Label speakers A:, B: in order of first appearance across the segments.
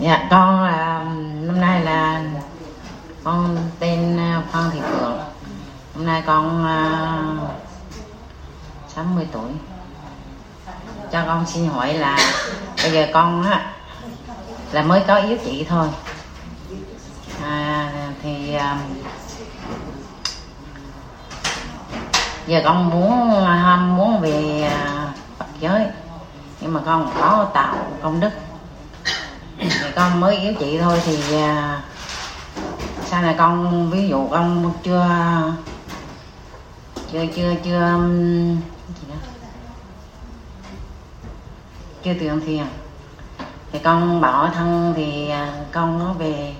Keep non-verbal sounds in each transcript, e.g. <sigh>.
A: Dạ con là năm nay là con tên à, Phan Thị Phượng. Hôm nay con à, uh, 60 tuổi. Cho con xin hỏi là bây giờ con á là mới có yếu chị thôi. À, thì um, giờ con muốn ham muốn về uh, Phật giới nhưng mà con có tạo công đức con mới kiếm chị thôi thì à, sau này con ví dụ con chưa chưa chưa chưa um, chưa tiền thiền à, thì con bỏ thân thì à, con nó về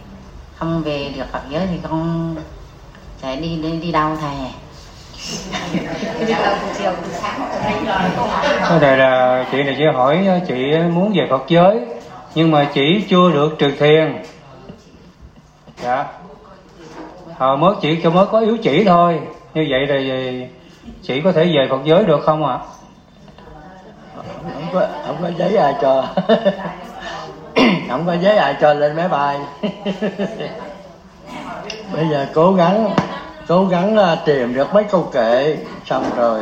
A: không về được Phật giới thì con sẽ đi đi, đi đâu thầy
B: Cái là chị này chỉ hỏi chị muốn về Phật giới nhưng mà chỉ chưa được trừ thiền. Dạ. họ mới chỉ cho mới có yếu chỉ thôi. Như vậy thì chỉ có thể về Phật giới được không ạ?
C: không có không có giấy ai cho <coughs> không có giấy ai cho lên máy bay <laughs> bây giờ cố gắng cố gắng à, tìm được mấy câu kệ, xong rồi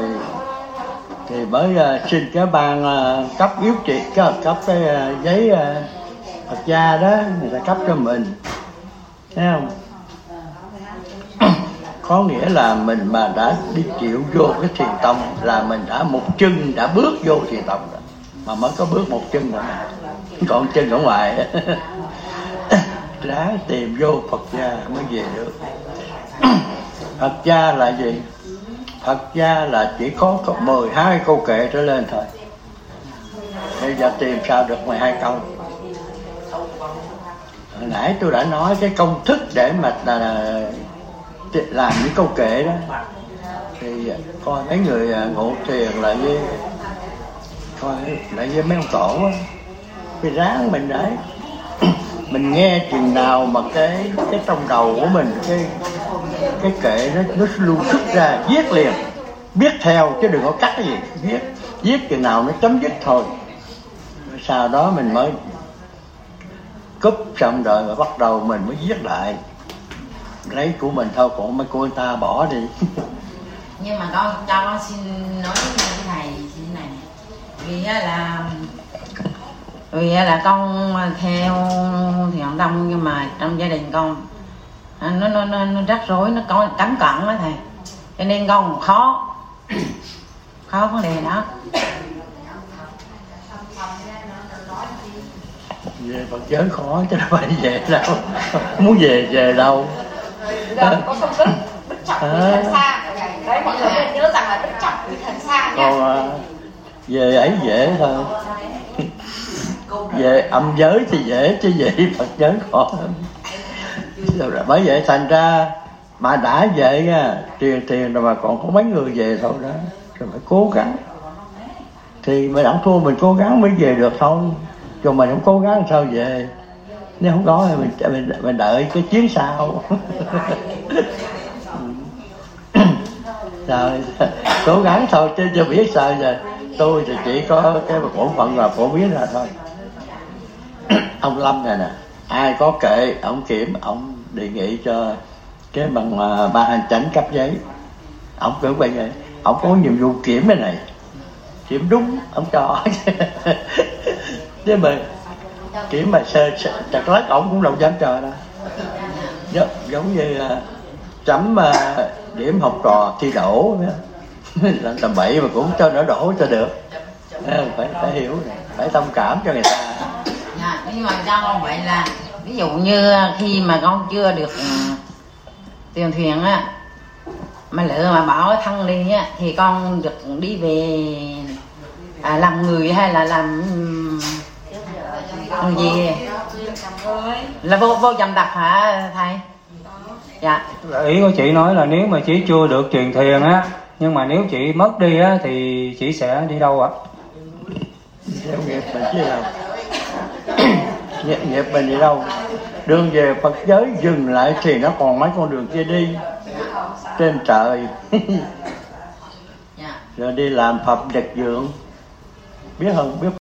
C: thì mới uh, ờ, xin cái ban uh, cấp yếu trị cấp, cấp cái uh, giấy uh, Phật gia đó người ta cấp cho mình. Thấy không? <coughs> Có nghĩa là mình mà đã đi chịu vô cái thiền tông là mình đã một chân đã bước vô thiền tông rồi. Mà mới có bước một chân rồi còn chân ở ngoài đã <coughs> tìm vô Phật gia mới về được. <coughs> Phật gia là gì? Thật gia là chỉ có, 12 câu kệ trở lên thôi. Bây giờ tìm sao được 12 câu. Hồi nãy tôi đã nói cái công thức để mà là, làm những câu kệ đó. Thì coi mấy người à, ngộ thiền lại với coi lại với mấy ông tổ á. Thì ráng mình đấy. Mình nghe chừng nào mà cái cái trong đầu của mình cái cái kệ nó nó luôn xuất ra, viết liền. Viết theo, chứ đừng có cắt cái gì. Viết viết chừng nào nó chấm dứt thôi. Sau đó mình mới cúp xong rồi và bắt đầu mình mới viết lại. Lấy của mình thôi, còn mấy cô ta bỏ đi. <laughs>
A: Nhưng mà con cho con xin nói với thầy xin này. Vì là vì là con theo thiền tông nhưng mà trong gia đình con à, nó nó nó, nó rắc rối nó có cấm cẩn đó thầy. Cho nên con khó. Khó vấn đề đó.
C: Về Phật giới khó chứ đâu phải về đâu. Muốn về về đâu?
D: Có công đức đức trọng vị thần xa. Đấy mọi người nên nhớ rằng là đức trọng vị thần xa nha.
C: Còn à, về ấy dễ thôi. Về âm giới thì dễ chứ về Phật giới khó. lắm bởi vậy thành ra mà đã về nha tiền tiền rồi mà còn có mấy người về thôi đó rồi phải cố gắng. Thì mình đã thua mình cố gắng mới về được thôi. Còn mình không cố gắng sao về? Nếu không có thì mình mình, mình đợi cái chuyến sau. <laughs> Rồi <laughs> cố gắng thôi chứ chưa biết sao giờ. Tôi thì chỉ có cái bổn phận là phổ biến là thôi. <clears throat> Ông lâm này nè ai có kệ ông kiểm ông đề nghị cho cái bằng à, uh, ba hành chánh cấp giấy. Ông cứ vậy vậy ông có nhiệm vụ kiểm cái này. Kiểm đúng ông cho. <laughs> Nhưng mà kiểm mà sơ, sơ chặt lát ổng cũng đâu dám chờ đâu. Giống, giống như uh, chấm uh, điểm học trò thi đổ lên <laughs> tầm bậy mà cũng cho nó đổ cho được. Phải phải hiểu này phải thông cảm cho người ta
A: dạ, nhưng mà cho con vậy là ví dụ như khi mà con chưa được uh, tiền thuyền á mà lỡ mà bỏ thân đi á thì con được đi về à, làm người hay là làm làm gì? là vô vô dầm đặt hả thầy? Dạ.
B: Ý của chị nói là nếu mà chị chưa được truyền thiền á nhưng mà nếu chị mất đi á thì chị sẽ đi đâu ạ?
C: theo nghiệp nghiệp, mình đi đâu. Đường về Phật giới dừng lại thì nó còn mấy con đường kia đi. Trên trời. <laughs>
A: Dạ.
C: Rồi đi làm Phật nhật dưỡng biết không? Biết